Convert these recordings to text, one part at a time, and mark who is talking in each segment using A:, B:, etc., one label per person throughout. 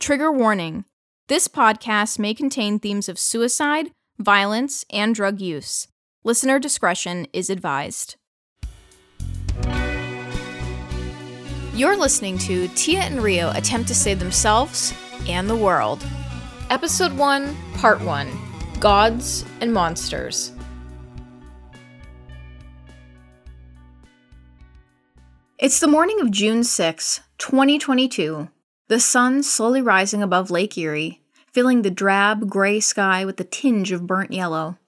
A: Trigger warning this podcast may contain themes of suicide, violence, and drug use. Listener discretion is advised. You're listening to Tia and Rio attempt to save themselves and the world. Episode 1, Part 1 Gods and Monsters. It's the morning of June 6, 2022. The sun slowly rising above Lake Erie, filling the drab gray sky with a tinge of burnt yellow.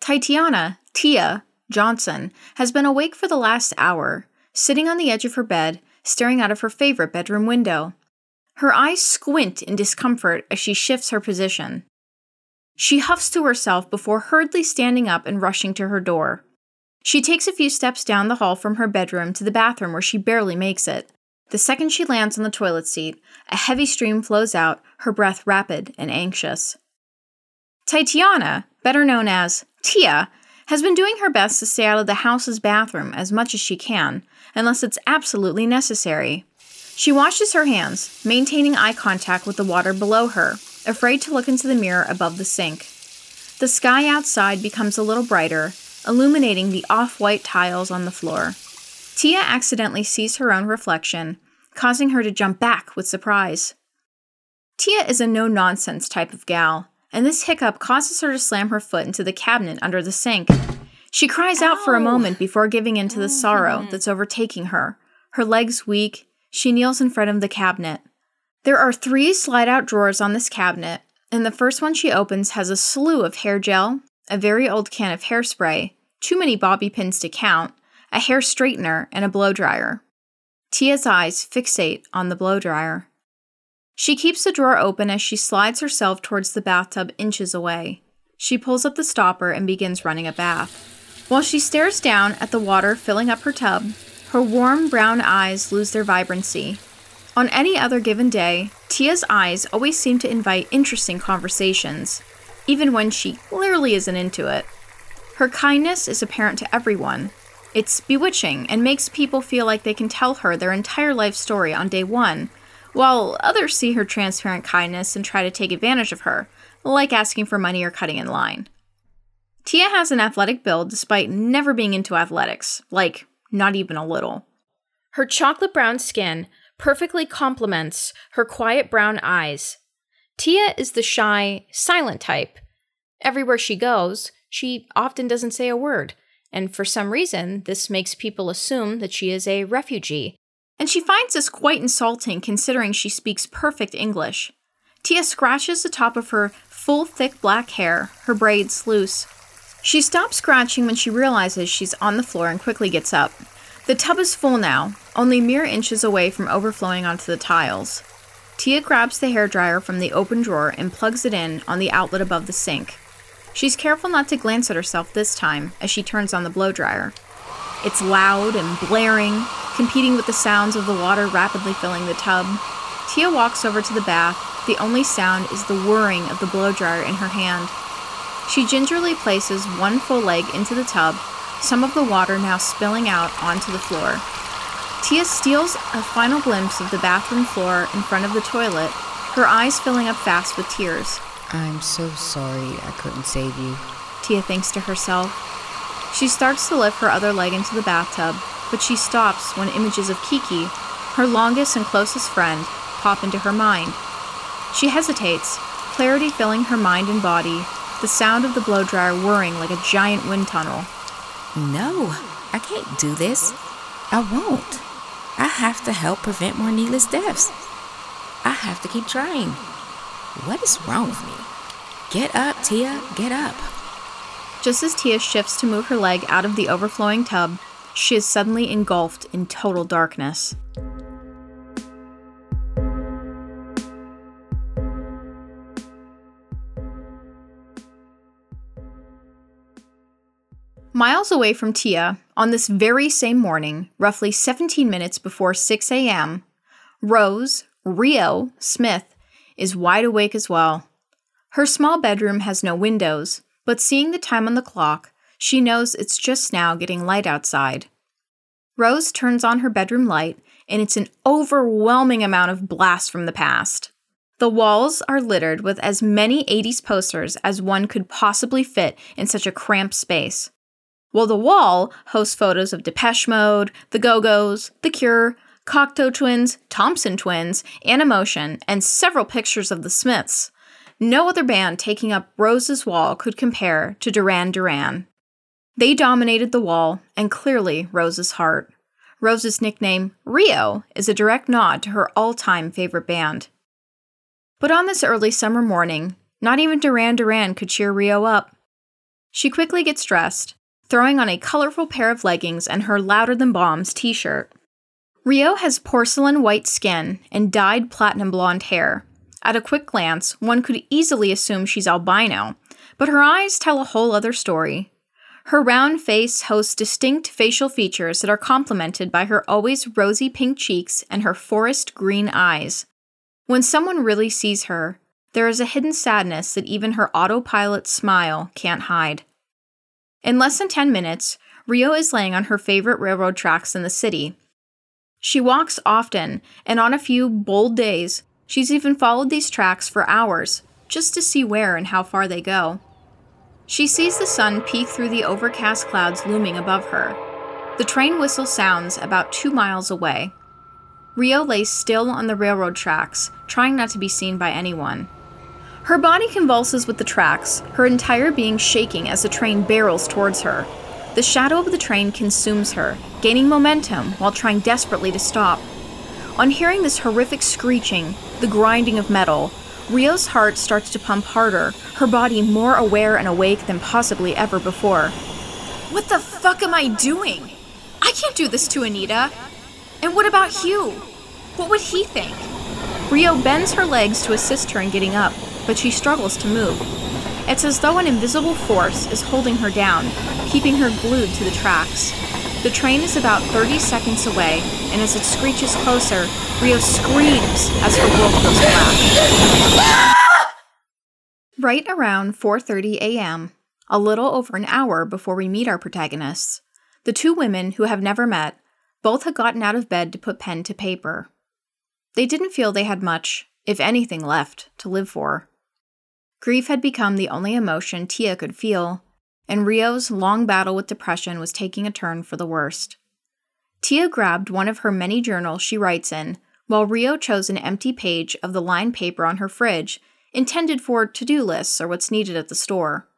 A: Titiana, Tia, Johnson, has been awake for the last hour, sitting on the edge of her bed, staring out of her favorite bedroom window. Her eyes squint in discomfort as she shifts her position. She huffs to herself before hurriedly standing up and rushing to her door. She takes a few steps down the hall from her bedroom to the bathroom where she barely makes it. The second she lands on the toilet seat, a heavy stream flows out, her breath rapid and anxious. Titiana, better known as Tia, has been doing her best to stay out of the house's bathroom as much as she can, unless it's absolutely necessary. She washes her hands, maintaining eye contact with the water below her, afraid to look into the mirror above the sink. The sky outside becomes a little brighter, illuminating the off white tiles on the floor. Tia accidentally sees her own reflection, causing her to jump back with surprise. Tia is a no nonsense type of gal, and this hiccup causes her to slam her foot into the cabinet under the sink. She cries out for a moment before giving in to the oh, sorrow that's overtaking her. Her legs weak, she kneels in front of the cabinet. There are three slide out drawers on this cabinet, and the first one she opens has a slew of hair gel, a very old can of hairspray, too many bobby pins to count, a hair straightener, and a blow dryer. Tia's eyes fixate on the blow dryer. She keeps the drawer open as she slides herself towards the bathtub inches away. She pulls up the stopper and begins running a bath. While she stares down at the water filling up her tub, her warm brown eyes lose their vibrancy. On any other given day, Tia's eyes always seem to invite interesting conversations, even when she clearly isn't into it. Her kindness is apparent to everyone, it's bewitching and makes people feel like they can tell her their entire life story on day one, while others see her transparent kindness and try to take advantage of her, like asking for money or cutting in line. Tia has an athletic build despite never being into athletics, like, not even a little. Her chocolate brown skin perfectly complements her quiet brown eyes. Tia is the shy, silent type. Everywhere she goes, she often doesn't say a word, and for some reason, this makes people assume that she is a refugee. And she finds this quite insulting considering she speaks perfect English. Tia scratches the top of her full, thick black hair, her braids loose. She stops scratching when she realizes she's on the floor and quickly gets up. The tub is full now, only mere inches away from overflowing onto the tiles. Tia grabs the hair dryer from the open drawer and plugs it in on the outlet above the sink. She's careful not to glance at herself this time as she turns on the blow dryer. It's loud and blaring, competing with the sounds of the water rapidly filling the tub. Tia walks over to the bath. The only sound is the whirring of the blow dryer in her hand. She gingerly places one full leg into the tub, some of the water now spilling out onto the floor. Tia steals a final glimpse of the bathroom floor in front of the toilet, her eyes filling up fast with tears.
B: I'm so sorry I couldn't save you.
A: Tia thinks to herself. She starts to lift her other leg into the bathtub, but she stops when images of Kiki, her longest and closest friend, pop into her mind. She hesitates, clarity filling her mind and body, the sound of the blow dryer whirring like a giant wind tunnel.
B: No, I can't do this. I won't. I have to help prevent more needless deaths. I have to keep trying. What is wrong with me? Get up, Tia, get up.
A: Just as Tia shifts to move her leg out of the overflowing tub, she is suddenly engulfed in total darkness. Miles away from Tia, on this very same morning, roughly 17 minutes before 6 a.m., Rose, Rio, Smith, is wide awake as well. Her small bedroom has no windows, but seeing the time on the clock, she knows it's just now getting light outside. Rose turns on her bedroom light, and it's an overwhelming amount of blast from the past. The walls are littered with as many 80s posters as one could possibly fit in such a cramped space. While the wall hosts photos of Depeche Mode, The Go Go's, The Cure, Cocteau Twins, Thompson Twins, Animotion, and several pictures of the Smiths. No other band taking up Rose's wall could compare to Duran Duran. They dominated the wall and clearly Rose's heart. Rose's nickname, Rio, is a direct nod to her all time favorite band. But on this early summer morning, not even Duran Duran could cheer Rio up. She quickly gets dressed, throwing on a colorful pair of leggings and her Louder Than Bombs t shirt. Rio has porcelain white skin and dyed platinum blonde hair. At a quick glance, one could easily assume she's albino, but her eyes tell a whole other story. Her round face hosts distinct facial features that are complemented by her always rosy pink cheeks and her forest green eyes. When someone really sees her, there is a hidden sadness that even her autopilot smile can't hide. In less than 10 minutes, Rio is laying on her favorite railroad tracks in the city. She walks often, and on a few bold days, she's even followed these tracks for hours just to see where and how far they go. She sees the sun peek through the overcast clouds looming above her. The train whistle sounds about two miles away, Rio lays still on the railroad tracks, trying not to be seen by anyone. Her body convulses with the tracks, her entire being shaking as the train barrels towards her. The shadow of the train consumes her, gaining momentum while trying desperately to stop. On hearing this horrific screeching, the grinding of metal, Rio's heart starts to pump harder, her body more aware and awake than possibly ever before. What the fuck am I doing? I can't do this to Anita. And what about Hugh? What would he think? Rio bends her legs to assist her in getting up, but she struggles to move. It's as though an invisible force is holding her down, keeping her glued to the tracks. The train is about 30 seconds away, and as it screeches closer, Rio screams as her world goes black. right around 4:30 a.m., a little over an hour before we meet our protagonists, the two women who have never met both had gotten out of bed to put pen to paper. They didn't feel they had much, if anything, left to live for. Grief had become the only emotion Tia could feel, and Rio's long battle with depression was taking a turn for the worst. Tia grabbed one of her many journals she writes in, while Rio chose an empty page of the lined paper on her fridge, intended for to do lists or what's needed at the store.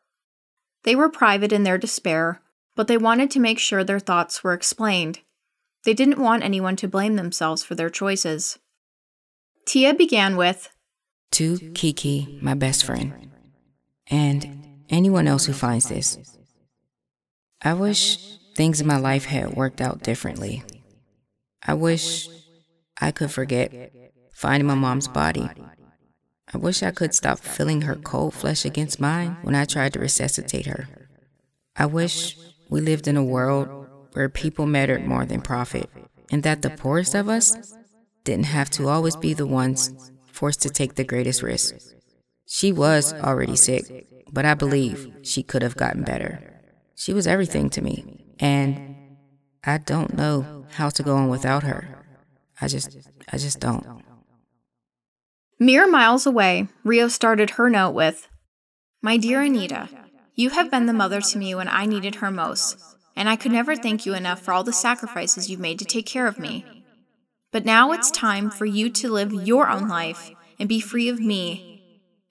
A: They were private in their despair, but they wanted to make sure their thoughts were explained. They didn't want anyone to blame themselves for their choices. Tia began with
B: To Kiki, my best friend, and anyone else who finds this. I wish things in my life had worked out differently. I wish I could forget finding my mom's body. I wish I could stop feeling her cold flesh against mine when I tried to resuscitate her. I wish we lived in a world where people mattered more than profit, and that the poorest of us didn't have to always be the ones forced to take the greatest risk. She was already sick, but I believe she could have gotten better. She was everything to me, and I don't know how to go on without her. I just, I just don't.
A: Mere miles away, Rio started her note with My dear Anita, you have been the mother to me when I needed her most and I could never thank you enough for all the sacrifices you've made to take care of me. But now it's time for you to live your own life and be free of me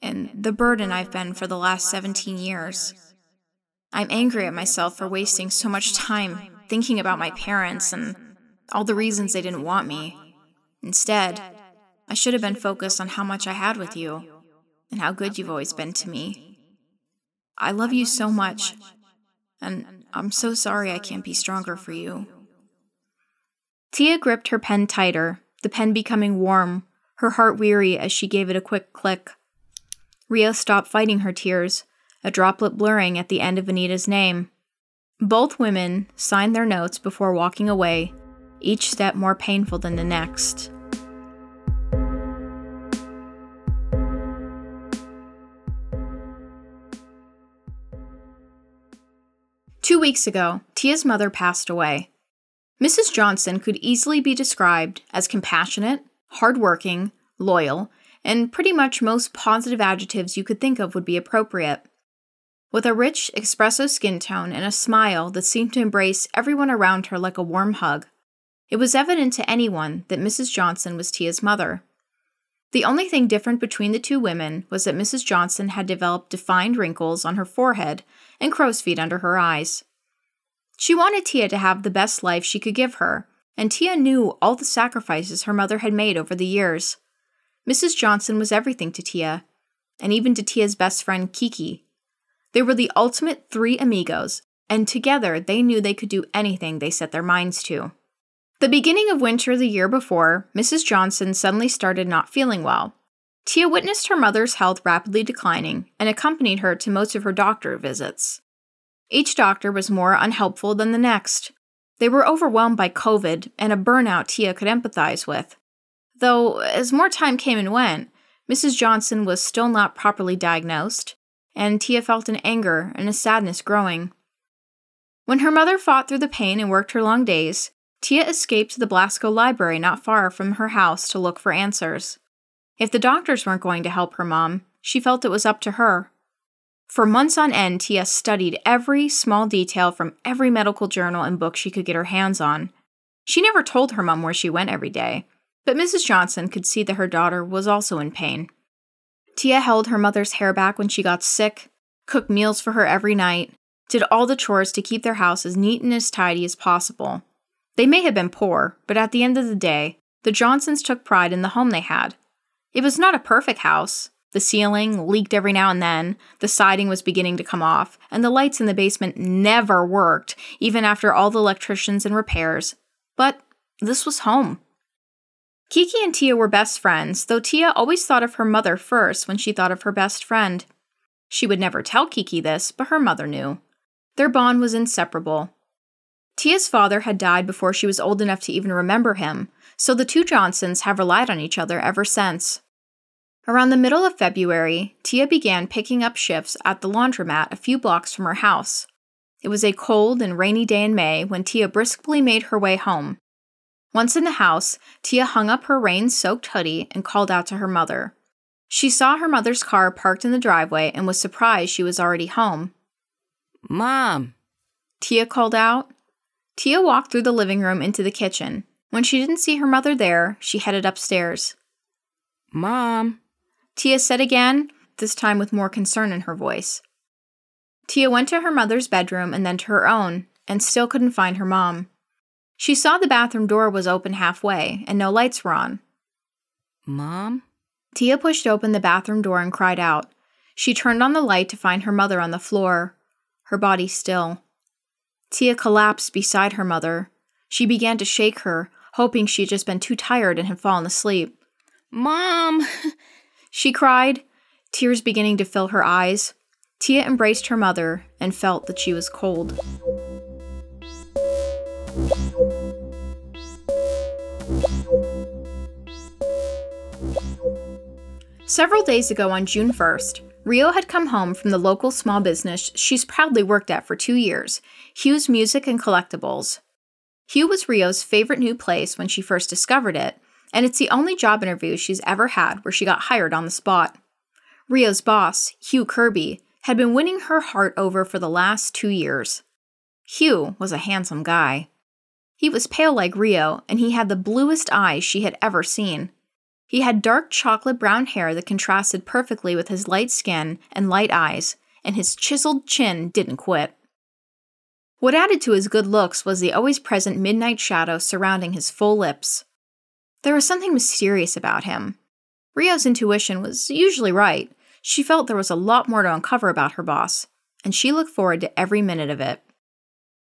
A: and the burden I've been for the last 17 years. I'm angry at myself for wasting so much time thinking about my parents and all the reasons they didn't want me. Instead, I should have been focused on how much I had with you and how good you've always been to me. I love you so much, and I'm so sorry I can't be stronger for you. Tia gripped her pen tighter, the pen becoming warm, her heart weary as she gave it a quick click. Rio stopped fighting her tears, a droplet blurring at the end of Anita's name. Both women signed their notes before walking away, each step more painful than the next. Two weeks ago, Tia's mother passed away. Mrs. Johnson could easily be described as compassionate, hardworking, loyal, and pretty much most positive adjectives you could think of would be appropriate. With a rich espresso skin tone and a smile that seemed to embrace everyone around her like a warm hug, it was evident to anyone that Mrs. Johnson was Tia's mother. The only thing different between the two women was that Mrs. Johnson had developed defined wrinkles on her forehead and crow's feet under her eyes. She wanted Tia to have the best life she could give her, and Tia knew all the sacrifices her mother had made over the years. Mrs. Johnson was everything to Tia, and even to Tia's best friend Kiki. They were the ultimate three amigos, and together they knew they could do anything they set their minds to. The beginning of winter the year before, Mrs. Johnson suddenly started not feeling well. Tia witnessed her mother's health rapidly declining and accompanied her to most of her doctor visits. Each doctor was more unhelpful than the next. They were overwhelmed by COVID and a burnout Tia could empathize with. Though, as more time came and went, Mrs. Johnson was still not properly diagnosed, and Tia felt an anger and a sadness growing. When her mother fought through the pain and worked her long days, Tia escaped to the Blasco Library not far from her house to look for answers. If the doctors weren't going to help her mom, she felt it was up to her. For months on end, Tia studied every small detail from every medical journal and book she could get her hands on. She never told her mom where she went every day, but Mrs. Johnson could see that her daughter was also in pain. Tia held her mother's hair back when she got sick, cooked meals for her every night, did all the chores to keep their house as neat and as tidy as possible. They may have been poor, but at the end of the day, the Johnsons took pride in the home they had. It was not a perfect house. The ceiling leaked every now and then, the siding was beginning to come off, and the lights in the basement never worked, even after all the electricians and repairs. But this was home. Kiki and Tia were best friends, though Tia always thought of her mother first when she thought of her best friend. She would never tell Kiki this, but her mother knew. Their bond was inseparable. Tia's father had died before she was old enough to even remember him, so the two Johnsons have relied on each other ever since. Around the middle of February, Tia began picking up shifts at the laundromat a few blocks from her house. It was a cold and rainy day in May when Tia briskly made her way home. Once in the house, Tia hung up her rain soaked hoodie and called out to her mother. She saw her mother's car parked in the driveway and was surprised she was already home.
B: Mom,
A: Tia called out. Tia walked through the living room into the kitchen. When she didn't see her mother there, she headed upstairs.
B: Mom,
A: Tia said again, this time with more concern in her voice. Tia went to her mother's bedroom and then to her own, and still couldn't find her mom. She saw the bathroom door was open halfway and no lights were on.
B: Mom?
A: Tia pushed open the bathroom door and cried out. She turned on the light to find her mother on the floor, her body still. Tia collapsed beside her mother. She began to shake her, hoping she had just been too tired and had fallen asleep.
B: Mom!
A: she cried, tears beginning to fill her eyes. Tia embraced her mother and felt that she was cold. Several days ago on June 1st, Rio had come home from the local small business she's proudly worked at for two years, Hugh's Music and Collectibles. Hugh was Rio's favorite new place when she first discovered it, and it's the only job interview she's ever had where she got hired on the spot. Rio's boss, Hugh Kirby, had been winning her heart over for the last two years. Hugh was a handsome guy. He was pale like Rio, and he had the bluest eyes she had ever seen. He had dark chocolate brown hair that contrasted perfectly with his light skin and light eyes, and his chiseled chin didn't quit. What added to his good looks was the always present midnight shadow surrounding his full lips. There was something mysterious about him. Rio's intuition was usually right. She felt there was a lot more to uncover about her boss, and she looked forward to every minute of it.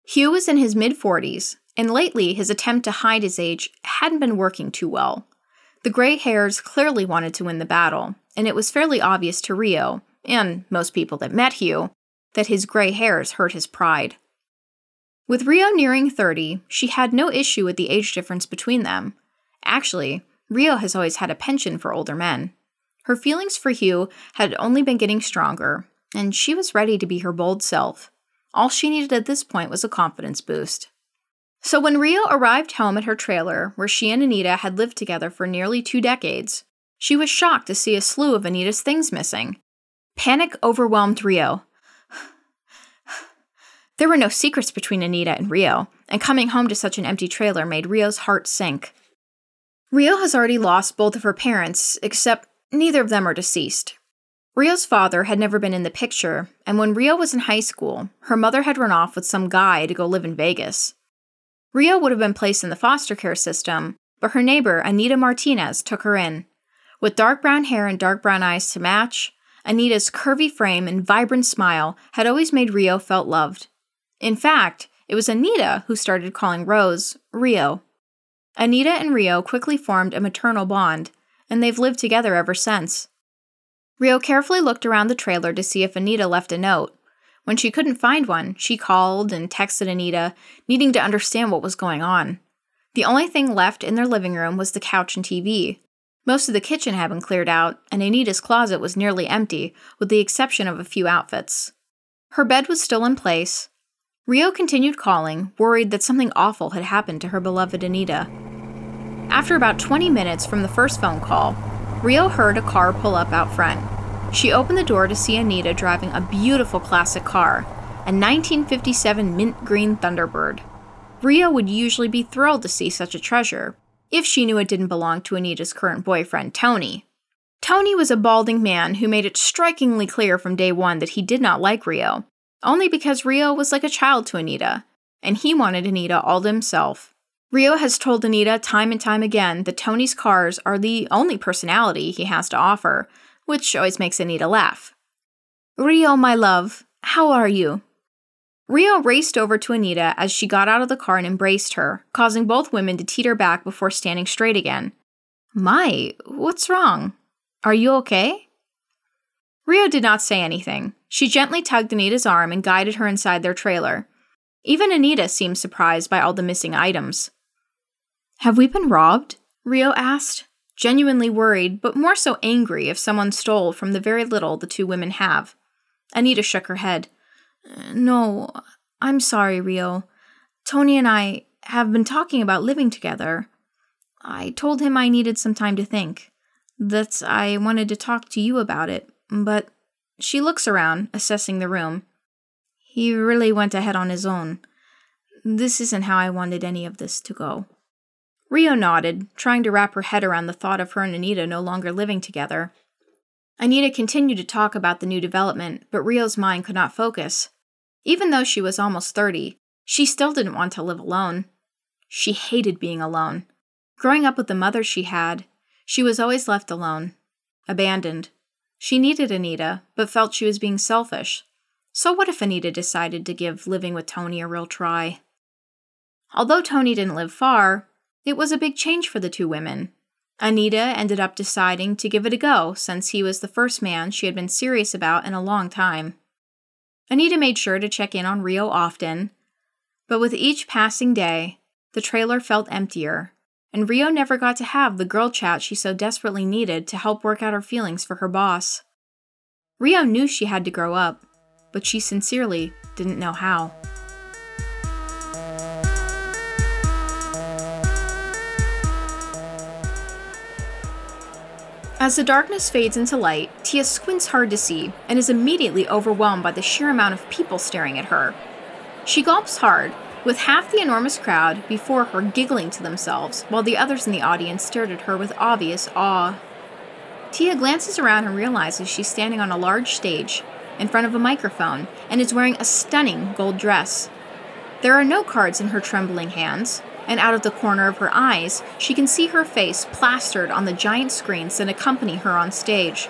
A: Hugh was in his mid 40s, and lately his attempt to hide his age hadn't been working too well. The gray hairs clearly wanted to win the battle, and it was fairly obvious to Rio, and most people that met Hugh, that his gray hairs hurt his pride. With Rio nearing 30, she had no issue with the age difference between them. Actually, Rio has always had a penchant for older men. Her feelings for Hugh had only been getting stronger, and she was ready to be her bold self. All she needed at this point was a confidence boost. So when Rio arrived home at her trailer, where she and Anita had lived together for nearly two decades, She was shocked to see a slew of Anita's things missing. Panic overwhelmed Rio. There were no secrets between Anita and Rio, and coming home to such an empty trailer made Rio's heart sink. Rio has already lost both of her parents, except neither of them are deceased. Rio's father had never been in the picture, and when Rio was in high school, her mother had run off with some guy to go live in Vegas. Rio would have been placed in the foster care system, but her neighbor, Anita Martinez, took her in. With dark brown hair and dark brown eyes to match, Anita's curvy frame and vibrant smile had always made Rio felt loved. In fact, it was Anita who started calling Rose Rio. Anita and Rio quickly formed a maternal bond, and they've lived together ever since. Rio carefully looked around the trailer to see if Anita left a note. When she couldn't find one, she called and texted Anita, needing to understand what was going on. The only thing left in their living room was the couch and TV. Most of the kitchen had been cleared out, and Anita's closet was nearly empty, with the exception of a few outfits. Her bed was still in place. Rio continued calling, worried that something awful had happened to her beloved Anita. After about 20 minutes from the first phone call, Rio heard a car pull up out front. She opened the door to see Anita driving a beautiful classic car, a 1957 mint green Thunderbird. Rio would usually be thrilled to see such a treasure, if she knew it didn't belong to Anita's current boyfriend, Tony. Tony was a balding man who made it strikingly clear from day one that he did not like Rio, only because Rio was like a child to Anita, and he wanted Anita all to himself. Rio has told Anita time and time again that Tony's cars are the only personality he has to offer, which always makes Anita laugh. Rio, my love, how are you? Rio raced over to Anita as she got out of the car and embraced her, causing both women to teeter back before standing straight again. My, what's wrong? Are you okay? Rio did not say anything. She gently tugged Anita's arm and guided her inside their trailer. Even Anita seemed surprised by all the missing items. Have we been robbed? Rio asked, genuinely worried, but more so angry if someone stole from the very little the two women have. Anita shook her head. No, I'm sorry, Rio. Tony and I have been talking about living together. I told him I needed some time to think, that I wanted to talk to you about it, but she looks around, assessing the room. He really went ahead on his own. This isn't how I wanted any of this to go. Rio nodded, trying to wrap her head around the thought of her and Anita no longer living together. Anita continued to talk about the new development, but Rio's mind could not focus. Even though she was almost 30, she still didn't want to live alone. She hated being alone. Growing up with the mother she had, she was always left alone, abandoned. She needed Anita, but felt she was being selfish. So, what if Anita decided to give living with Tony a real try? Although Tony didn't live far, it was a big change for the two women. Anita ended up deciding to give it a go since he was the first man she had been serious about in a long time. Anita made sure to check in on Rio often, but with each passing day, the trailer felt emptier, and Rio never got to have the girl chat she so desperately needed to help work out her feelings for her boss. Rio knew she had to grow up, but she sincerely didn't know how. As the darkness fades into light, Tia squints hard to see and is immediately overwhelmed by the sheer amount of people staring at her. She gulps hard, with half the enormous crowd before her giggling to themselves, while the others in the audience stared at her with obvious awe. Tia glances around and realizes she's standing on a large stage, in front of a microphone, and is wearing a stunning gold dress. There are no cards in her trembling hands, and out of the corner of her eyes, she can see her face plastered on the giant screens that accompany her on stage.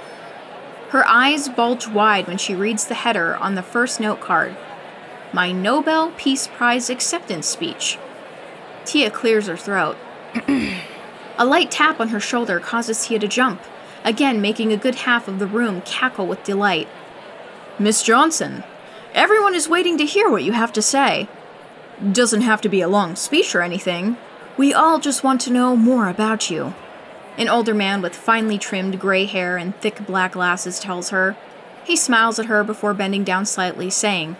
A: Her eyes bulge wide when she reads the header on the first note card My Nobel Peace Prize acceptance speech. Tia clears her throat. a light tap on her shoulder causes Tia to jump, again making a good half of the room cackle with delight. Miss Johnson, everyone is waiting to hear what you have to say. Doesn't have to be a long speech or anything. We all just want to know more about you. An older man with finely trimmed gray hair and thick black glasses tells her. He smiles at her before bending down slightly, saying,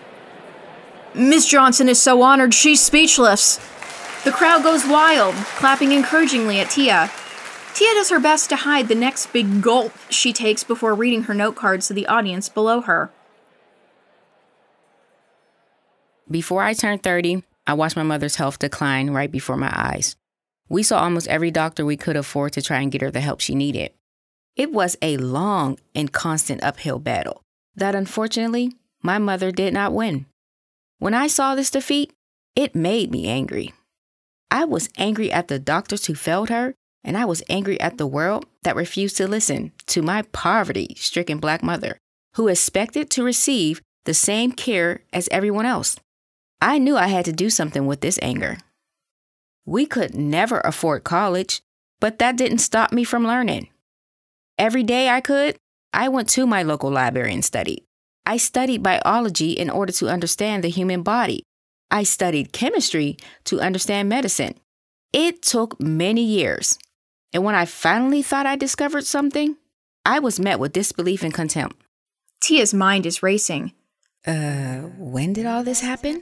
A: Miss Johnson is so honored she's speechless. The crowd goes wild, clapping encouragingly at Tia. Tia does her best to hide the next big gulp she takes before reading her note cards to the audience below her.
B: Before I turned 30, I watched my mother's health decline right before my eyes. We saw almost every doctor we could afford to try and get her the help she needed. It was a long and constant uphill battle that unfortunately my mother did not win. When I saw this defeat, it made me angry. I was angry at the doctors who failed her, and I was angry at the world that refused to listen to my poverty stricken black mother, who expected to receive the same care as everyone else. I knew I had to do something with this anger. We could never afford college, but that didn't stop me from learning. Every day I could, I went to my local library and studied. I studied biology in order to understand the human body. I studied chemistry to understand medicine. It took many years. And when I finally thought I discovered something, I was met with disbelief and contempt.
A: Tia's mind is racing.
B: Uh, when did all this happen?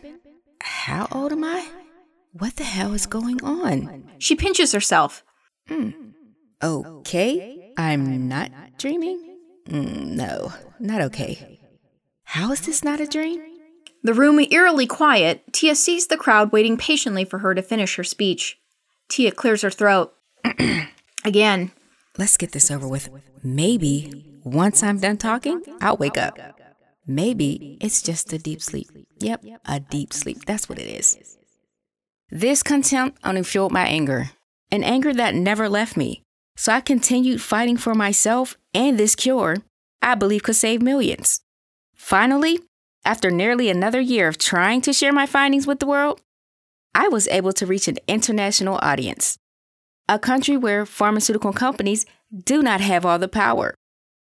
B: How old am I? What the hell is going on?
A: She pinches herself.
B: Mm. Okay, I'm not dreaming? Mm, no, not okay. How is this not a dream?
A: The room eerily quiet, Tia sees the crowd waiting patiently for her to finish her speech. Tia clears her throat. Again.
B: Let's get this over with. Maybe once I'm done talking, I'll wake up. Maybe it's just a deep sleep. Yep, a deep sleep. That's what it is. This contempt only fueled my anger, an anger that never left me. So I continued fighting for myself and this cure I believe could save millions. Finally, after nearly another year of trying to share my findings with the world, I was able to reach an international audience, a country where pharmaceutical companies do not have all the power.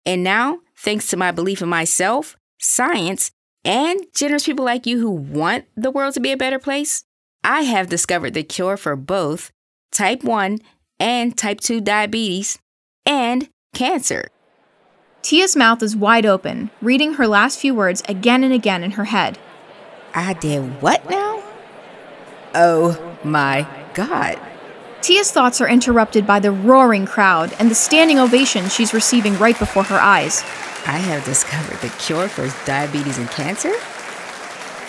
B: And now, thanks to my belief in myself science, and generous people like you who want the world to be a better place, I have discovered the cure for both type 1 and type 2 diabetes and cancer.
A: Tia's mouth is wide open, reading her last few words again and again in her head.
B: I did what now? Oh my God.
A: Tia's thoughts are interrupted by the roaring crowd and the standing ovation she's receiving right before her eyes.
B: I have discovered the cure for diabetes and cancer?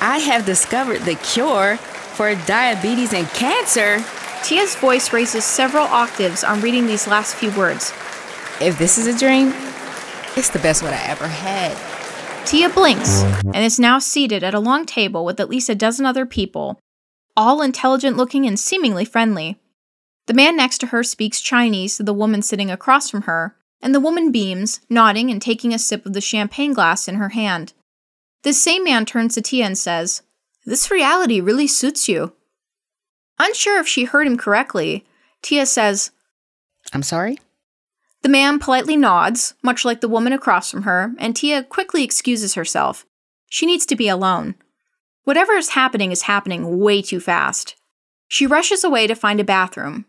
B: I have discovered the cure for diabetes and cancer?
A: Tia's voice raises several octaves on reading these last few words.
B: If this is a dream, it's the best one I ever had.
A: Tia blinks and is now seated at a long table with at least a dozen other people, all intelligent looking and seemingly friendly. The man next to her speaks Chinese to the woman sitting across from her, and the woman beams, nodding and taking a sip of the champagne glass in her hand. This same man turns to Tia and says, This reality really suits you. Unsure if she heard him correctly, Tia says,
B: I'm sorry?
A: The man politely nods, much like the woman across from her, and Tia quickly excuses herself. She needs to be alone. Whatever is happening is happening way too fast. She rushes away to find a bathroom,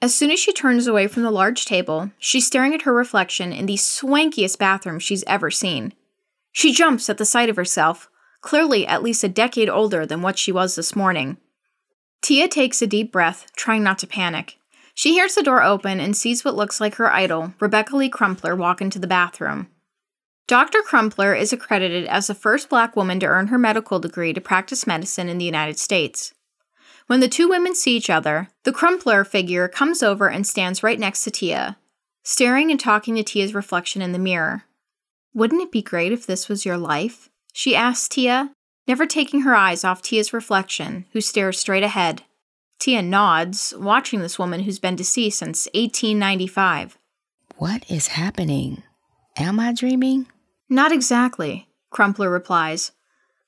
A: as soon as she turns away from the large table, she's staring at her reflection in the swankiest bathroom she's ever seen. She jumps at the sight of herself, clearly at least a decade older than what she was this morning. Tia takes a deep breath, trying not to panic. She hears the door open and sees what looks like her idol, Rebecca Lee Crumpler, walk into the bathroom. Dr. Crumpler is accredited as the first black woman to earn her medical degree to practice medicine in the United States. When the two women see each other, the Crumpler figure comes over and stands right next to Tia, staring and talking to Tia's reflection in the mirror. Wouldn't it be great if this was your life? She asks Tia, never taking her eyes off Tia's reflection, who stares straight ahead. Tia nods, watching this woman who's been deceased since 1895.
B: What is happening? Am I dreaming?
A: Not exactly, Crumpler replies.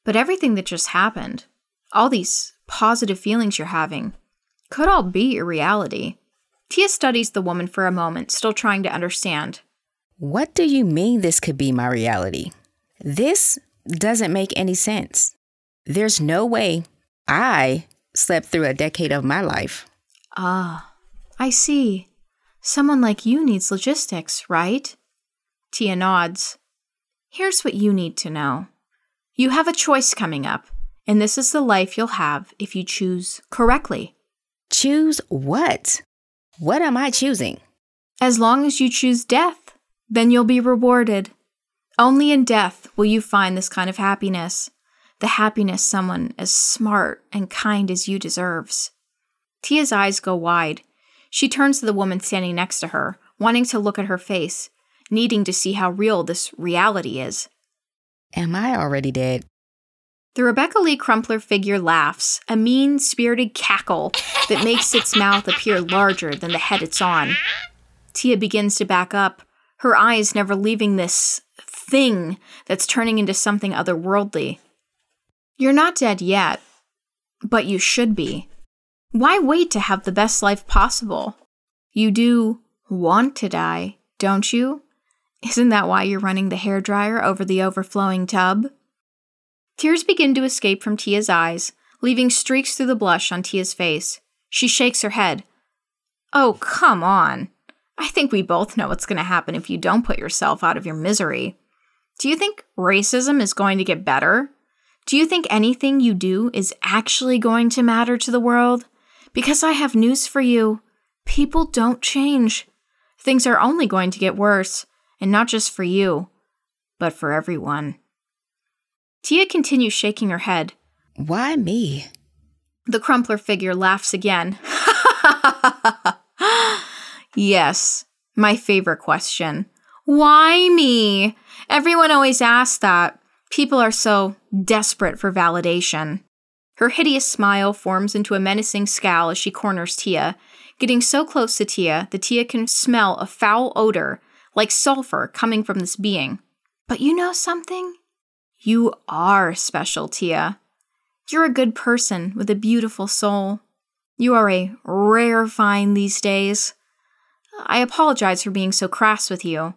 A: But everything that just happened, all these positive feelings you're having could all be your reality. Tia studies the woman for a moment, still trying to understand.
B: What do you mean this could be my reality? This doesn't make any sense. There's no way I slept through a decade of my life.
A: Ah, I see. Someone like you needs logistics, right? Tia nods. Here's what you need to know you have a choice coming up. And this is the life you'll have if you choose correctly.
B: Choose what? What am I choosing?
A: As long as you choose death, then you'll be rewarded. Only in death will you find this kind of happiness, the happiness someone as smart and kind as you deserves. Tia's eyes go wide. She turns to the woman standing next to her, wanting to look at her face, needing to see how real this reality is.
B: Am I already dead?
A: The Rebecca Lee Crumpler figure laughs, a mean spirited cackle that makes its mouth appear larger than the head it's on. Tia begins to back up, her eyes never leaving this thing that's turning into something otherworldly. You're not dead yet, but you should be. Why wait to have the best life possible? You do want to die, don't you? Isn't that why you're running the hair dryer over the overflowing tub? Tears begin to escape from Tia's eyes, leaving streaks through the blush on Tia's face. She shakes her head. Oh, come on. I think we both know what's going to happen if you don't put yourself out of your misery. Do you think racism is going to get better? Do you think anything you do is actually going to matter to the world? Because I have news for you people don't change. Things are only going to get worse, and not just for you, but for everyone. Tia continues shaking her head.
B: Why me?
A: The Crumpler figure laughs again. yes, my favorite question. Why me? Everyone always asks that. People are so desperate for validation. Her hideous smile forms into a menacing scowl as she corners Tia, getting so close to Tia that Tia can smell a foul odor, like sulfur, coming from this being. But you know something? You are special, Tia. You're a good person with a beautiful soul. You are a rare find these days. I apologize for being so crass with you.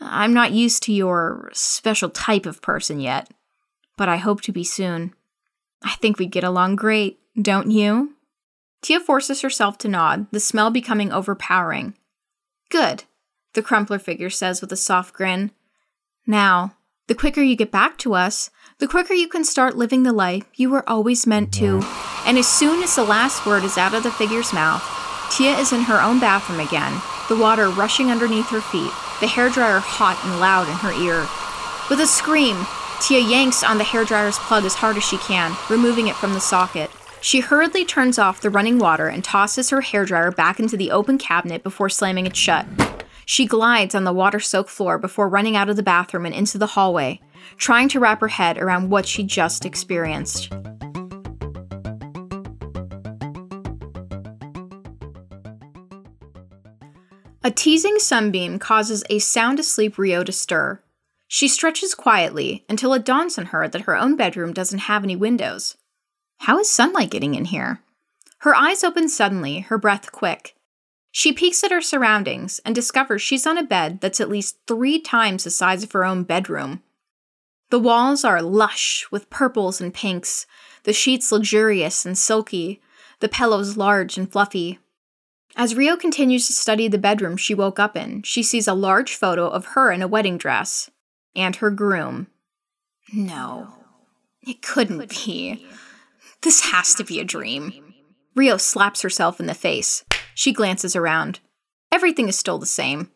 A: I'm not used to your special type of person yet, but I hope to be soon. I think we'd get along great, don't you? Tia forces herself to nod, the smell becoming overpowering. Good, the Crumpler figure says with a soft grin. Now, the quicker you get back to us, the quicker you can start living the life you were always meant to. And as soon as the last word is out of the figure's mouth, Tia is in her own bathroom again, the water rushing underneath her feet, the hairdryer hot and loud in her ear. With a scream, Tia yanks on the hairdryer's plug as hard as she can, removing it from the socket. She hurriedly turns off the running water and tosses her hairdryer back into the open cabinet before slamming it shut. She glides on the water soaked floor before running out of the bathroom and into the hallway, trying to wrap her head around what she just experienced. A teasing sunbeam causes a sound asleep Rio to stir. She stretches quietly until it dawns on her that her own bedroom doesn't have any windows. How is sunlight getting in here? Her eyes open suddenly, her breath quick. She peeks at her surroundings and discovers she's on a bed that's at least three times the size of her own bedroom. The walls are lush with purples and pinks, the sheets luxurious and silky, the pillows large and fluffy. As Rio continues to study the bedroom she woke up in, she sees a large photo of her in a wedding dress and her groom. No, it couldn't be. This has to be a dream. Rio slaps herself in the face. She glances around. Everything is still the same.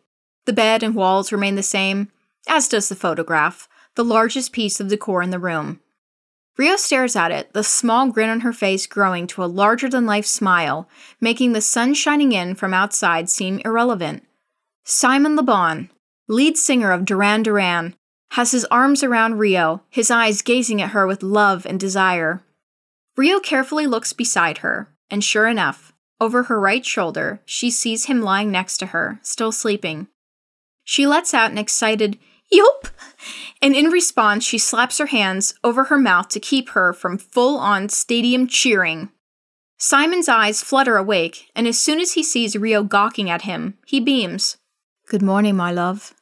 A: The bed and walls remain the same, as does the photograph, the largest piece of decor in the room. Rio stares at it, the small grin on her face growing to a larger than life smile, making the sun shining in from outside seem irrelevant. Simon Le Bon, lead singer of Duran Duran, has his arms around Rio, his eyes gazing at her with love and desire. Rio carefully looks beside her, and sure enough, over her right shoulder, she sees him lying next to her, still sleeping. She lets out an excited, Yelp! And in response, she slaps her hands over her mouth to keep her from full on stadium cheering. Simon's eyes flutter awake, and as soon as he sees Rio gawking at him, he beams. Good morning, my love.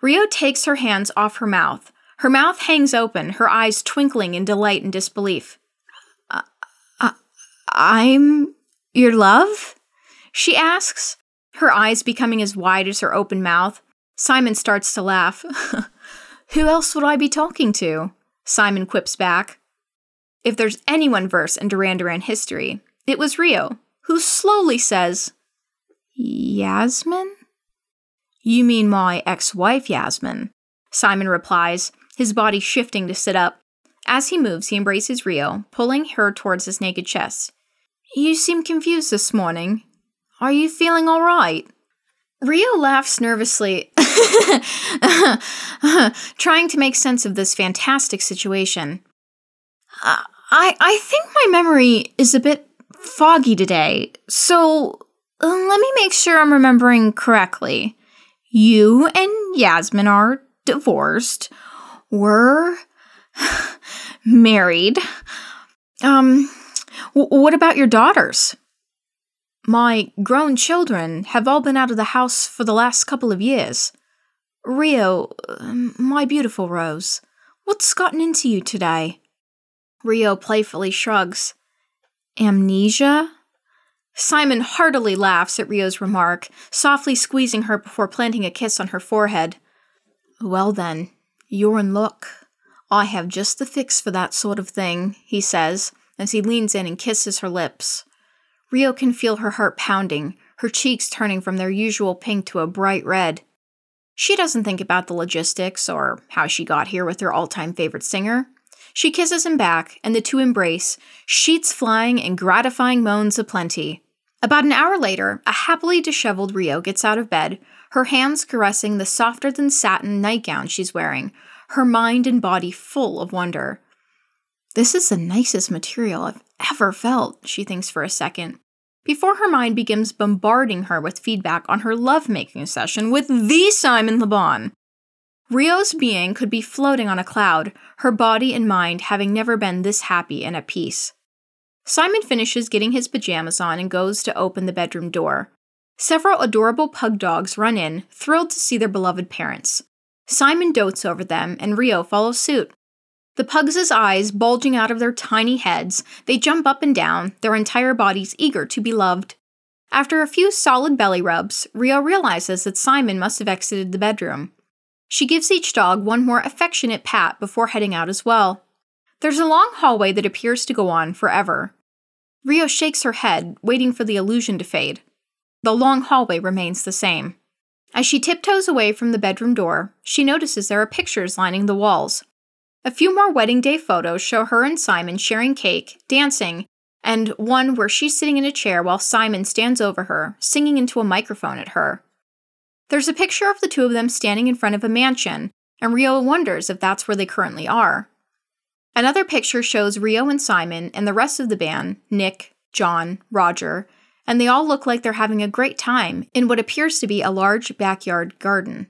A: Rio takes her hands off her mouth. Her mouth hangs open, her eyes twinkling in delight and disbelief. I'm your love? She asks, her eyes becoming as wide as her open mouth. Simon starts to laugh. Who else would I be talking to? Simon quips back. If there's anyone versed in Duran Duran history, it was Rio, who slowly says, Yasmin? You mean my ex wife, Yasmin? Simon replies, his body shifting to sit up. As he moves, he embraces Rio, pulling her towards his naked chest. You seem confused this morning. Are you feeling all right? Rio laughs nervously, trying to make sense of this fantastic situation. I, I think my memory is a bit foggy today, so uh, let me make sure I'm remembering correctly. You and Yasmin are divorced, were married. Um, w- what about your daughters? My grown children have all been out of the house for the last couple of years. Rio, um, my beautiful Rose, what's gotten into you today? Rio playfully shrugs. Amnesia? Simon heartily laughs at Rio's remark, softly squeezing her before planting a kiss on her forehead. Well then, you're in luck. I have just the fix for that sort of thing, he says, as he leans in and kisses her lips. Rio can feel her heart pounding, her cheeks turning from their usual pink to a bright red. She doesn't think about the logistics or how she got here with her all time favorite singer. She kisses him back, and the two embrace, sheets flying and gratifying moans aplenty. About an hour later, a happily disheveled Rio gets out of bed, her hands caressing the softer than satin nightgown she's wearing, her mind and body full of wonder. This is the nicest material I've ever felt, she thinks for a second, before her mind begins bombarding her with feedback on her lovemaking session with the Simon Le Bon. Rio's being could be floating on a cloud, her body and mind having never been this happy and at peace. Simon finishes getting his pajamas on and goes to open the bedroom door. Several adorable pug dogs run in, thrilled to see their beloved parents. Simon dotes over them, and Rio follows suit. The pugs' eyes bulging out of their tiny heads, they jump up and down, their entire bodies eager to be loved. After a few solid belly rubs, Rio realizes that Simon must have exited the bedroom. She gives each dog one more affectionate pat before heading out as well. There's a long hallway that appears to go on forever. Rio shakes her head, waiting for the illusion to fade. The long hallway remains the same. As she tiptoes away from the bedroom door, she notices there are pictures lining the walls, a few more wedding day photos show her and Simon sharing cake, dancing, and one where she's sitting in a chair while Simon stands over her, singing into a microphone at her. There's a picture of the two of them standing in front of a mansion, and Rio wonders if that's where they currently are. Another picture shows Rio and Simon and the rest of the band Nick, John, Roger, and they all look like they're having a great time in what appears to be a large backyard garden.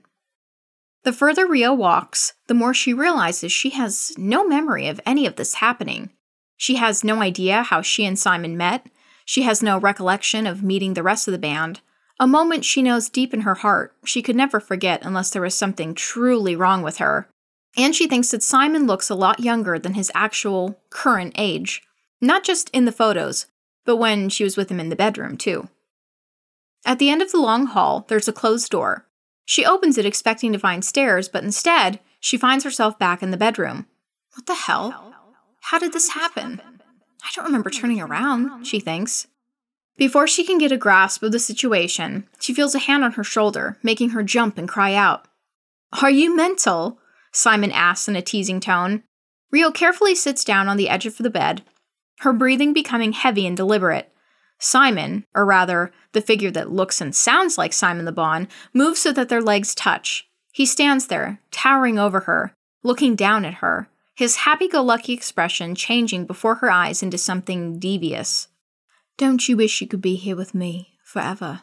A: The further Rio walks, the more she realizes she has no memory of any of this happening. She has no idea how she and Simon met. She has no recollection of meeting the rest of the band. A moment she knows deep in her heart she could never forget unless there was something truly wrong with her. And she thinks that Simon looks a lot younger than his actual current age. Not just in the photos, but when she was with him in the bedroom, too. At the end of the long hall, there's a closed door, she opens it expecting to find stairs, but instead, she finds herself back in the bedroom. What the hell? How did this happen? I don't remember turning around, she thinks. Before she can get a grasp of the situation, she feels a hand on her shoulder, making her jump and cry out. Are you mental? Simon asks in a teasing tone. Rio carefully sits down on the edge of the bed, her breathing becoming heavy and deliberate. Simon, or rather, the figure that looks and sounds like Simon Le Bon, moves so that their legs touch. He stands there, towering over her, looking down at her, his happy go lucky expression changing before her eyes into something devious. Don't you wish you could be here with me forever?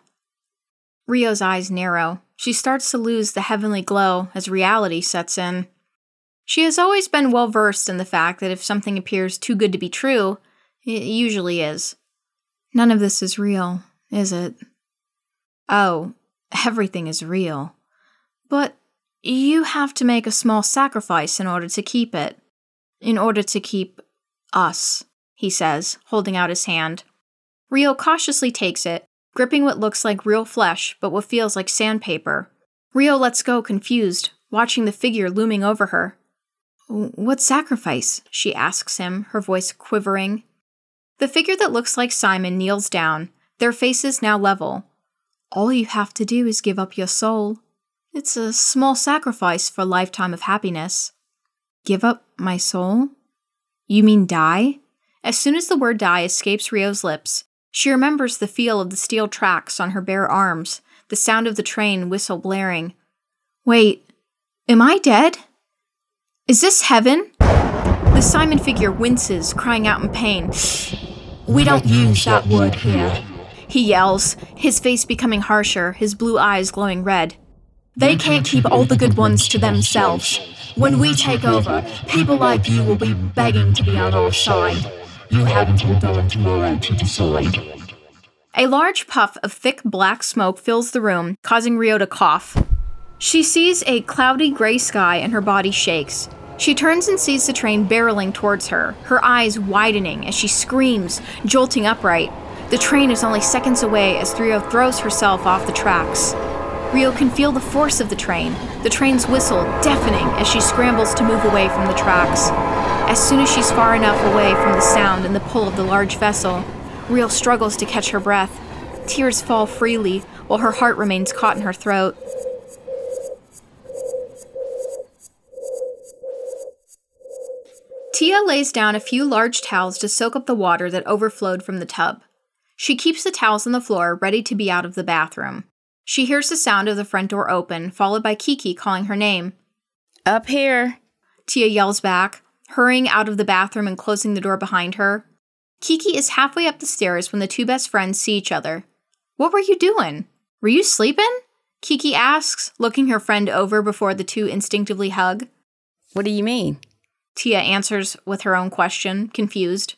A: Rio's eyes narrow. She starts to lose the heavenly glow as reality sets in. She has always been well versed in the fact that if something appears too good to be true, it usually is. None of this is real, is it? Oh, everything is real. But you have to make a small sacrifice in order to keep it. In order to keep us, he says, holding out his hand. Rio cautiously takes it, gripping what looks like real flesh but what feels like sandpaper. Rio lets go, confused, watching the figure looming over her. What sacrifice? she asks him, her voice quivering. The figure that looks like Simon kneels down, their faces now level. All you have to do is give up your soul. It's a small sacrifice for a lifetime of happiness. Give up my soul? You mean die? As soon as the word die escapes Rio's lips, she remembers the feel of the steel tracks on her bare arms, the sound of the train whistle blaring. Wait, am I dead? Is this heaven? The Simon figure winces, crying out in pain. We don't use that word here. He yells, his face becoming harsher, his blue eyes glowing red. They can't keep all the good ones to themselves. When we take over, people like you will be begging to be on our side. You haven't till dawn tomorrow to decide. A large puff of thick black smoke fills the room, causing Rio to cough. She sees a cloudy gray sky and her body shakes. She turns and sees the train barreling towards her, her eyes widening as she screams, jolting upright. The train is only seconds away as Rio throws herself off the tracks. Rio can feel the force of the train, the train's whistle deafening as she scrambles to move away from the tracks. As soon as she's far enough away from the sound and the pull of the large vessel, Rio struggles to catch her breath. Tears fall freely while her heart remains caught in her throat. Tia lays down a few large towels to soak up the water that overflowed from the tub. She keeps the towels on the floor, ready to be out of the bathroom. She hears the sound of the front door open, followed by Kiki calling her name.
B: Up here.
A: Tia yells back, hurrying out of the bathroom and closing the door behind her. Kiki is halfway up the stairs when the two best friends see each other. What were you doing? Were you sleeping? Kiki asks, looking her friend over before the two instinctively hug.
B: What do you mean?
A: Tia answers with her own question, confused.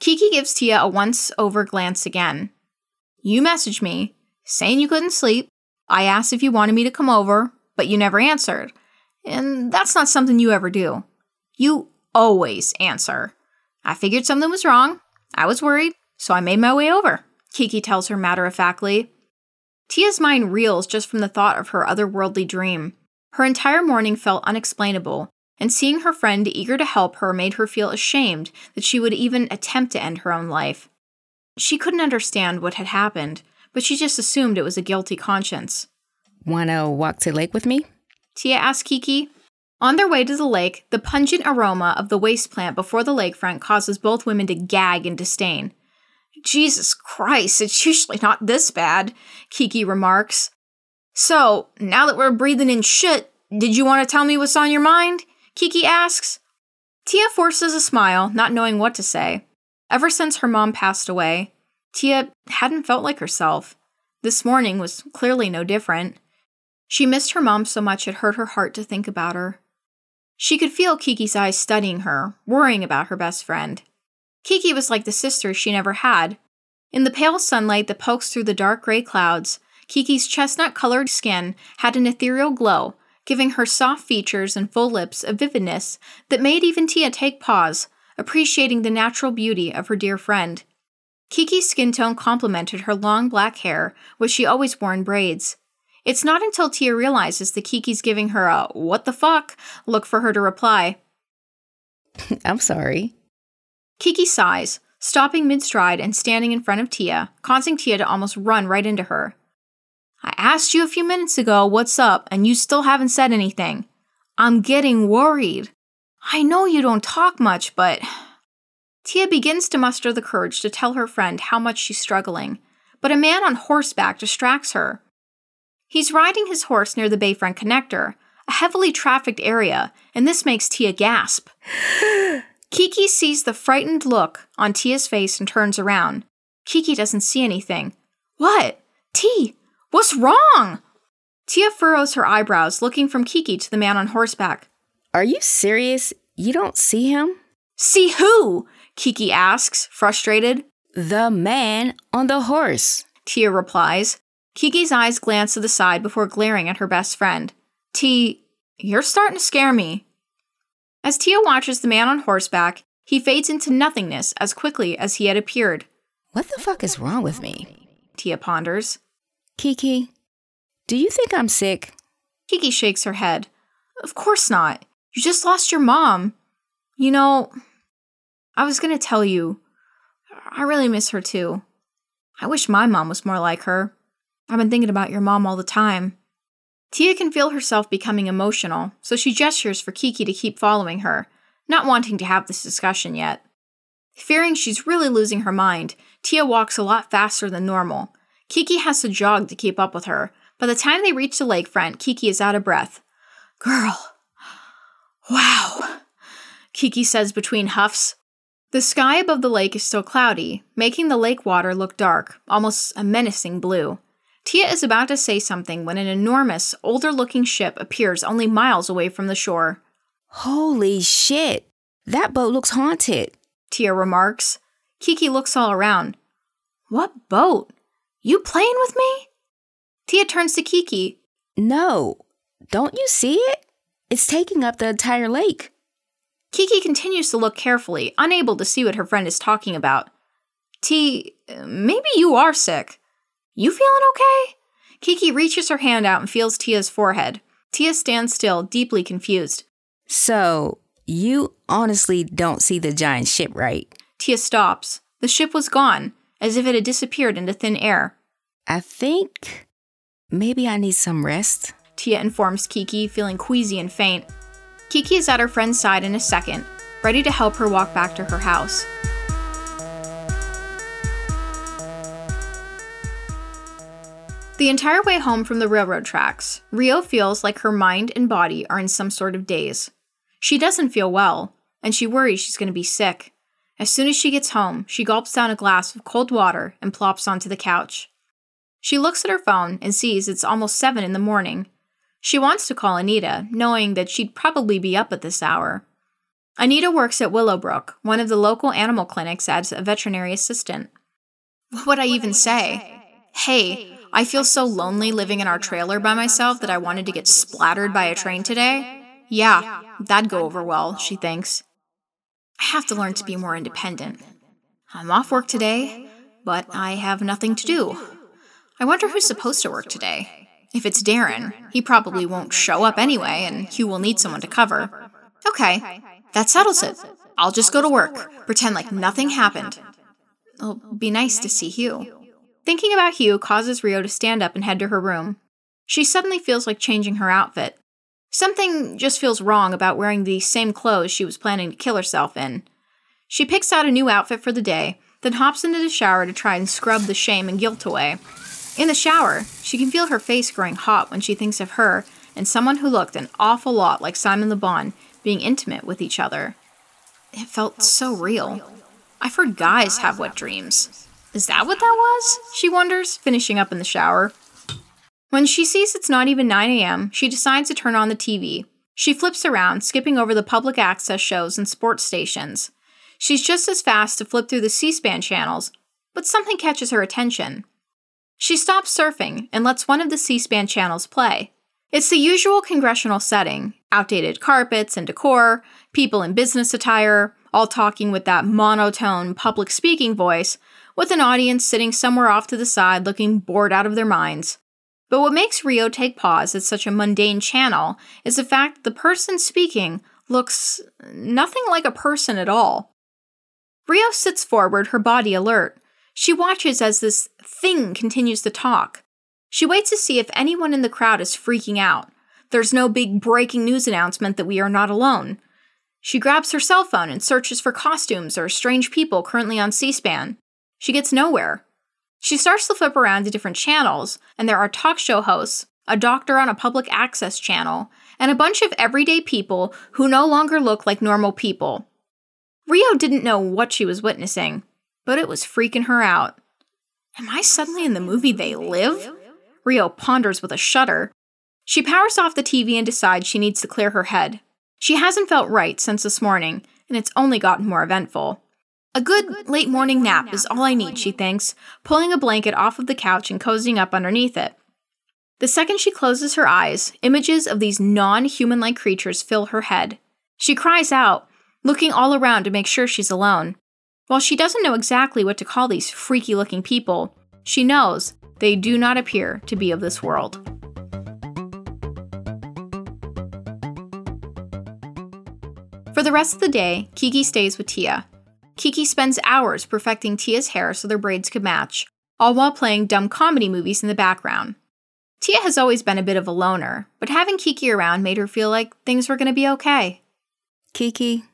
A: Kiki gives Tia a once over glance again. You messaged me, saying you couldn't sleep. I asked if you wanted me to come over, but you never answered. And that's not something you ever do. You always answer. I figured something was wrong. I was worried, so I made my way over, Kiki tells her matter of factly. Tia's mind reels just from the thought of her otherworldly dream. Her entire morning felt unexplainable, and seeing her friend eager to help her made her feel ashamed that she would even attempt to end her own life. She couldn't understand what had happened, but she just assumed it was a guilty conscience.
B: Wanna walk to the lake with me?
A: Tia asked Kiki. On their way to the lake, the pungent aroma of the waste plant before the lakefront causes both women to gag in disdain. Jesus Christ, it's usually not this bad, Kiki remarks. So, now that we're breathing in shit, did you want to tell me what's on your mind? Kiki asks. Tia forces a smile, not knowing what to say. Ever since her mom passed away, Tia hadn't felt like herself. This morning was clearly no different. She missed her mom so much it hurt her heart to think about her. She could feel Kiki's eyes studying her, worrying about her best friend. Kiki was like the sister she never had. In the pale sunlight that pokes through the dark gray clouds, Kiki's chestnut colored skin had an ethereal glow giving her soft features and full lips a vividness that made even Tia take pause, appreciating the natural beauty of her dear friend. Kiki's skin tone complemented her long black hair, which she always wore in braids. It's not until Tia realizes that Kiki's giving her a what the fuck look for her to reply.
B: I'm sorry.
A: Kiki sighs, stopping mid stride and standing in front of Tia, causing Tia to almost run right into her. I asked you a few minutes ago what's up, and you still haven't said anything. I'm getting worried. I know you don't talk much, but. Tia begins to muster the courage to tell her friend how much she's struggling, but a man on horseback distracts her. He's riding his horse near the Bayfront connector, a heavily trafficked area, and this makes Tia gasp. Kiki sees the frightened look on Tia's face and turns around. Kiki doesn't see anything. What? T, What's wrong? Tia furrows her eyebrows, looking from Kiki to the man on horseback.
B: Are you serious? You don't see him?
A: See who? Kiki asks, frustrated.
B: The man on the horse,
A: Tia replies. Kiki's eyes glance to the side before glaring at her best friend. T, you're starting to scare me. As Tia watches the man on horseback, he fades into nothingness as quickly as he had appeared.
B: What the fuck is wrong with me?
A: Tia ponders.
B: Kiki, do you think I'm sick?
A: Kiki shakes her head. Of course not. You just lost your mom. You know, I was going to tell you, I really miss her too. I wish my mom was more like her. I've been thinking about your mom all the time. Tia can feel herself becoming emotional, so she gestures for Kiki to keep following her, not wanting to have this discussion yet. Fearing she's really losing her mind, Tia walks a lot faster than normal. Kiki has to jog to keep up with her. By the time they reach the lakefront, Kiki is out of breath. Girl. Wow. Kiki says between huffs. The sky above the lake is still cloudy, making the lake water look dark, almost a menacing blue. Tia is about to say something when an enormous, older looking ship appears only miles away from the shore.
B: Holy shit! That boat looks haunted.
A: Tia remarks. Kiki looks all around. What boat? You playing with me? Tia turns to Kiki.
B: No, don't you see it? It's taking up the entire lake.
A: Kiki continues to look carefully, unable to see what her friend is talking about. T, maybe you are sick. You feeling okay? Kiki reaches her hand out and feels Tia's forehead. Tia stands still, deeply confused.
B: So, you honestly don't see the giant ship, right?
A: Tia stops. The ship was gone, as if it had disappeared into thin air.
B: I think maybe I need some rest.
A: Tia informs Kiki, feeling queasy and faint. Kiki is at her friend's side in a second, ready to help her walk back to her house. The entire way home from the railroad tracks, Rio feels like her mind and body are in some sort of daze. She doesn't feel well, and she worries she's going to be sick. As soon as she gets home, she gulps down a glass of cold water and plops onto the couch. She looks at her phone and sees it's almost 7 in the morning, she wants to call Anita, knowing that she'd probably be up at this hour. Anita works at Willowbrook, one of the local animal clinics, as a veterinary assistant. What would I even say? Hey, I feel so lonely living in our trailer by myself that I wanted to get splattered by a train today. Yeah, that'd go over well, she thinks. I have to learn to be more independent. I'm off work today, but I have nothing to do. I wonder who's supposed to work today. If it's Darren, he probably won't show up anyway, and Hugh will need someone to cover. Okay, that settles it. I'll just go to work, pretend like nothing happened. It'll be nice to see Hugh. Thinking about Hugh causes Rio to stand up and head to her room. She suddenly feels like changing her outfit. Something just feels wrong about wearing the same clothes she was planning to kill herself in. She picks out a new outfit for the day, then hops into the shower to try and scrub the shame and guilt away. In the shower, she can feel her face growing hot when she thinks of her and someone who looked an awful lot like Simon Le Bon being intimate with each other. It felt so real. I've heard guys have wet dreams. Is that what that was? She wonders, finishing up in the shower. When she sees it's not even 9 a.m., she decides to turn on the TV. She flips around, skipping over the public access shows and sports stations. She's just as fast to flip through the C SPAN channels, but something catches her attention. She stops surfing and lets one of the C SPAN channels play. It's the usual congressional setting outdated carpets and decor, people in business attire, all talking with that monotone public speaking voice, with an audience sitting somewhere off to the side looking bored out of their minds. But what makes Rio take pause at such a mundane channel is the fact the person speaking looks nothing like a person at all. Rio sits forward, her body alert. She watches as this thing continues to talk. She waits to see if anyone in the crowd is freaking out. There's no big breaking news announcement that we are not alone. She grabs her cell phone and searches for costumes or strange people currently on C SPAN. She gets nowhere. She starts to flip around to different channels, and there are talk show hosts, a doctor on a public access channel, and a bunch of everyday people who no longer look like normal people. Rio didn't know what she was witnessing, but it was freaking her out. Am I suddenly in the movie They Live? Rio ponders with a shudder. She powers off the TV and decides she needs to clear her head. She hasn't felt right since this morning, and it's only gotten more eventful. A good late morning nap is all I need, she thinks, pulling a blanket off of the couch and cozying up underneath it. The second she closes her eyes, images of these non human like creatures fill her head. She cries out, looking all around to make sure she's alone. While she doesn't know exactly what to call these freaky looking people, she knows they do not appear to be of this world. For the rest of the day, Kiki stays with Tia. Kiki spends hours perfecting Tia's hair so their braids could match, all while playing dumb comedy movies in the background. Tia has always been a bit of a loner, but having Kiki around made her feel like things were going to be okay.
B: Kiki,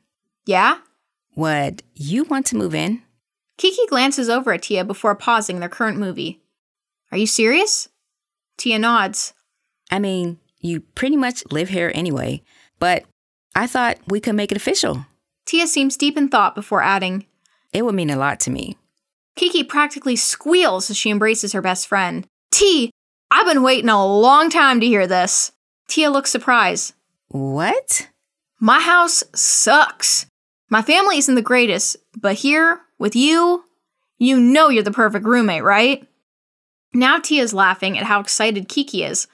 A: Yeah?
B: would you want to move in?
A: Kiki glances over at Tia before pausing their current movie. Are you serious? Tia nods.
B: I mean, you pretty much live here anyway, but I thought we could make it official.
A: Tia seems deep in thought before adding.
B: It would mean a lot to me.
A: Kiki practically squeals as she embraces her best friend. T, I've been waiting a long time to hear this. Tia looks surprised.
B: What?
A: My house sucks. My family isn't the greatest, but here, with you, you know you're the perfect roommate, right? Now Tia's laughing at how excited Kiki is.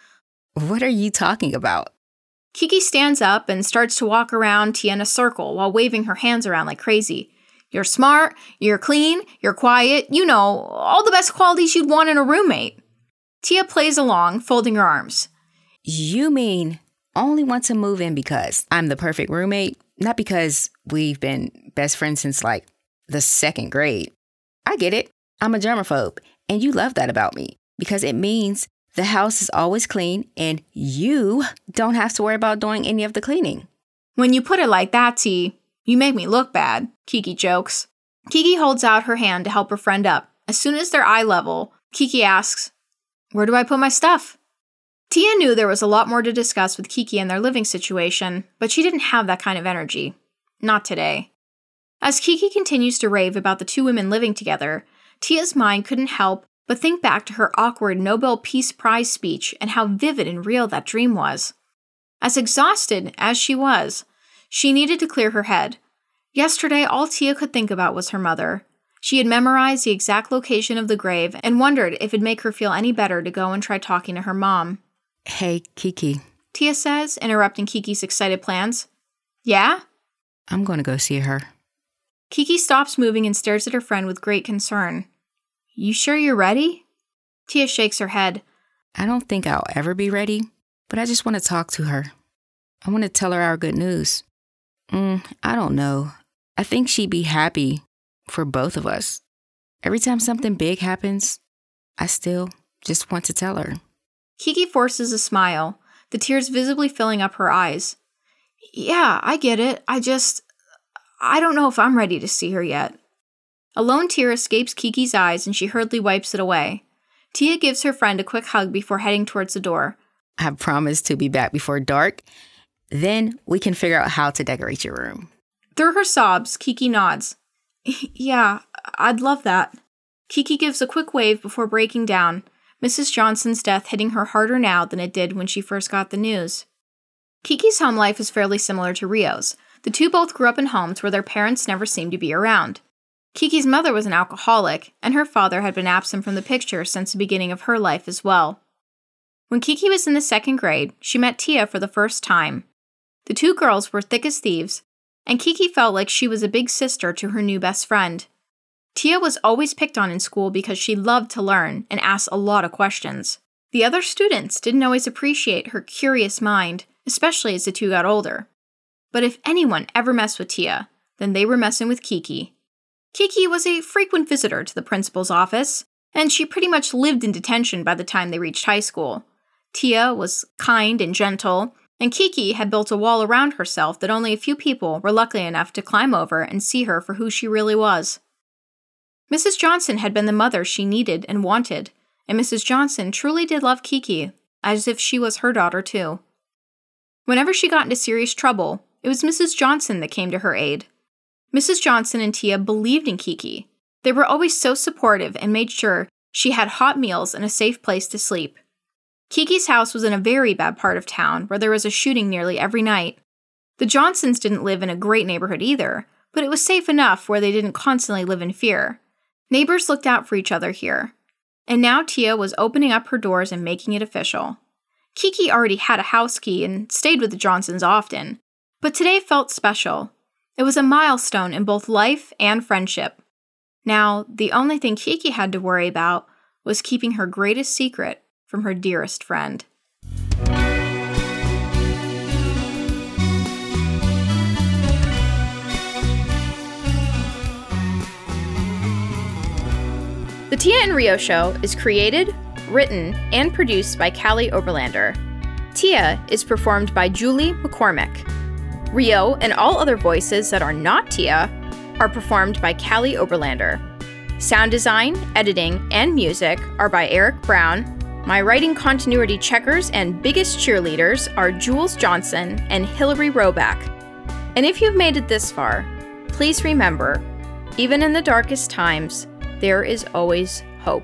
B: What are you talking about?
A: Kiki stands up and starts to walk around Tia in a circle while waving her hands around like crazy. You're smart, you're clean, you're quiet, you know, all the best qualities you'd want in a roommate. Tia plays along, folding her arms.
B: You mean only want to move in because I'm the perfect roommate, not because we've been best friends since like the second grade. I get it. I'm a germaphobe, and you love that about me because it means the house is always clean and you don't have to worry about doing any of the cleaning.
A: When you put it like that, T, you make me look bad, Kiki jokes. Kiki holds out her hand to help her friend up. As soon as they're eye level, Kiki asks, Where do I put my stuff? Tia knew there was a lot more to discuss with Kiki and their living situation, but she didn't have that kind of energy. Not today. As Kiki continues to rave about the two women living together, Tia's mind couldn't help but think back to her awkward Nobel Peace Prize speech and how vivid and real that dream was. As exhausted as she was, she needed to clear her head. Yesterday, all Tia could think about was her mother. She had memorized the exact location of the grave and wondered if it'd make her feel any better to go and try talking to her mom.
B: Hey, Kiki,
A: Tia says, interrupting Kiki's excited plans. Yeah?
B: I'm going to go see her.
A: Kiki stops moving and stares at her friend with great concern. You sure you're ready? Tia shakes her head.
B: I don't think I'll ever be ready, but I just want to talk to her. I want to tell her our good news. Mm, I don't know. I think she'd be happy for both of us. Every time something big happens, I still just want to tell her.
A: Kiki forces a smile, the tears visibly filling up her eyes. Yeah, I get it. I just. I don't know if I'm ready to see her yet. A lone tear escapes Kiki's eyes and she hurriedly wipes it away. Tia gives her friend a quick hug before heading towards the door.
B: I promise to be back before dark. Then we can figure out how to decorate your room.
A: Through her sobs, Kiki nods. Yeah, I'd love that. Kiki gives a quick wave before breaking down, Mrs. Johnson's death hitting her harder now than it did when she first got the news. Kiki's home life is fairly similar to Rio's. The two both grew up in homes where their parents never seemed to be around. Kiki's mother was an alcoholic, and her father had been absent from the picture since the beginning of her life as well. When Kiki was in the second grade, she met Tia for the first time. The two girls were thick as thieves, and Kiki felt like she was a big sister to her new best friend. Tia was always picked on in school because she loved to learn and asked a lot of questions. The other students didn't always appreciate her curious mind, especially as the two got older. But if anyone ever messed with Tia, then they were messing with Kiki. Kiki was a frequent visitor to the principal's office, and she pretty much lived in detention by the time they reached high school. Tia was kind and gentle, and Kiki had built a wall around herself that only a few people were lucky enough to climb over and see her for who she really was. Mrs. Johnson had been the mother she needed and wanted, and Mrs. Johnson truly did love Kiki, as if she was her daughter too. Whenever she got into serious trouble, it was Mrs. Johnson that came to her aid. Mrs. Johnson and Tia believed in Kiki. They were always so supportive and made sure she had hot meals and a safe place to sleep. Kiki's house was in a very bad part of town where there was a shooting nearly every night. The Johnsons didn't live in a great neighborhood either, but it was safe enough where they didn't constantly live in fear. Neighbors looked out for each other here. And now Tia was opening up her doors and making it official. Kiki already had a house key and stayed with the Johnsons often, but today felt special. It was a milestone in both life and friendship. Now, the only thing Kiki had to worry about was keeping her greatest secret from her dearest friend. The Tia and Rio Show is created, written, and produced by Kalli Oberlander. Tia is performed by Julie McCormick. Rio and all other voices that are not Tia are performed by Kalli Oberlander. Sound design, editing, and music are by Erik Brown. My writing continuity checkers and biggest cheerleaders are Jules Johnson and Hillary Roback. And if you've made it this far, please remember even in the darkest times, there is always hope.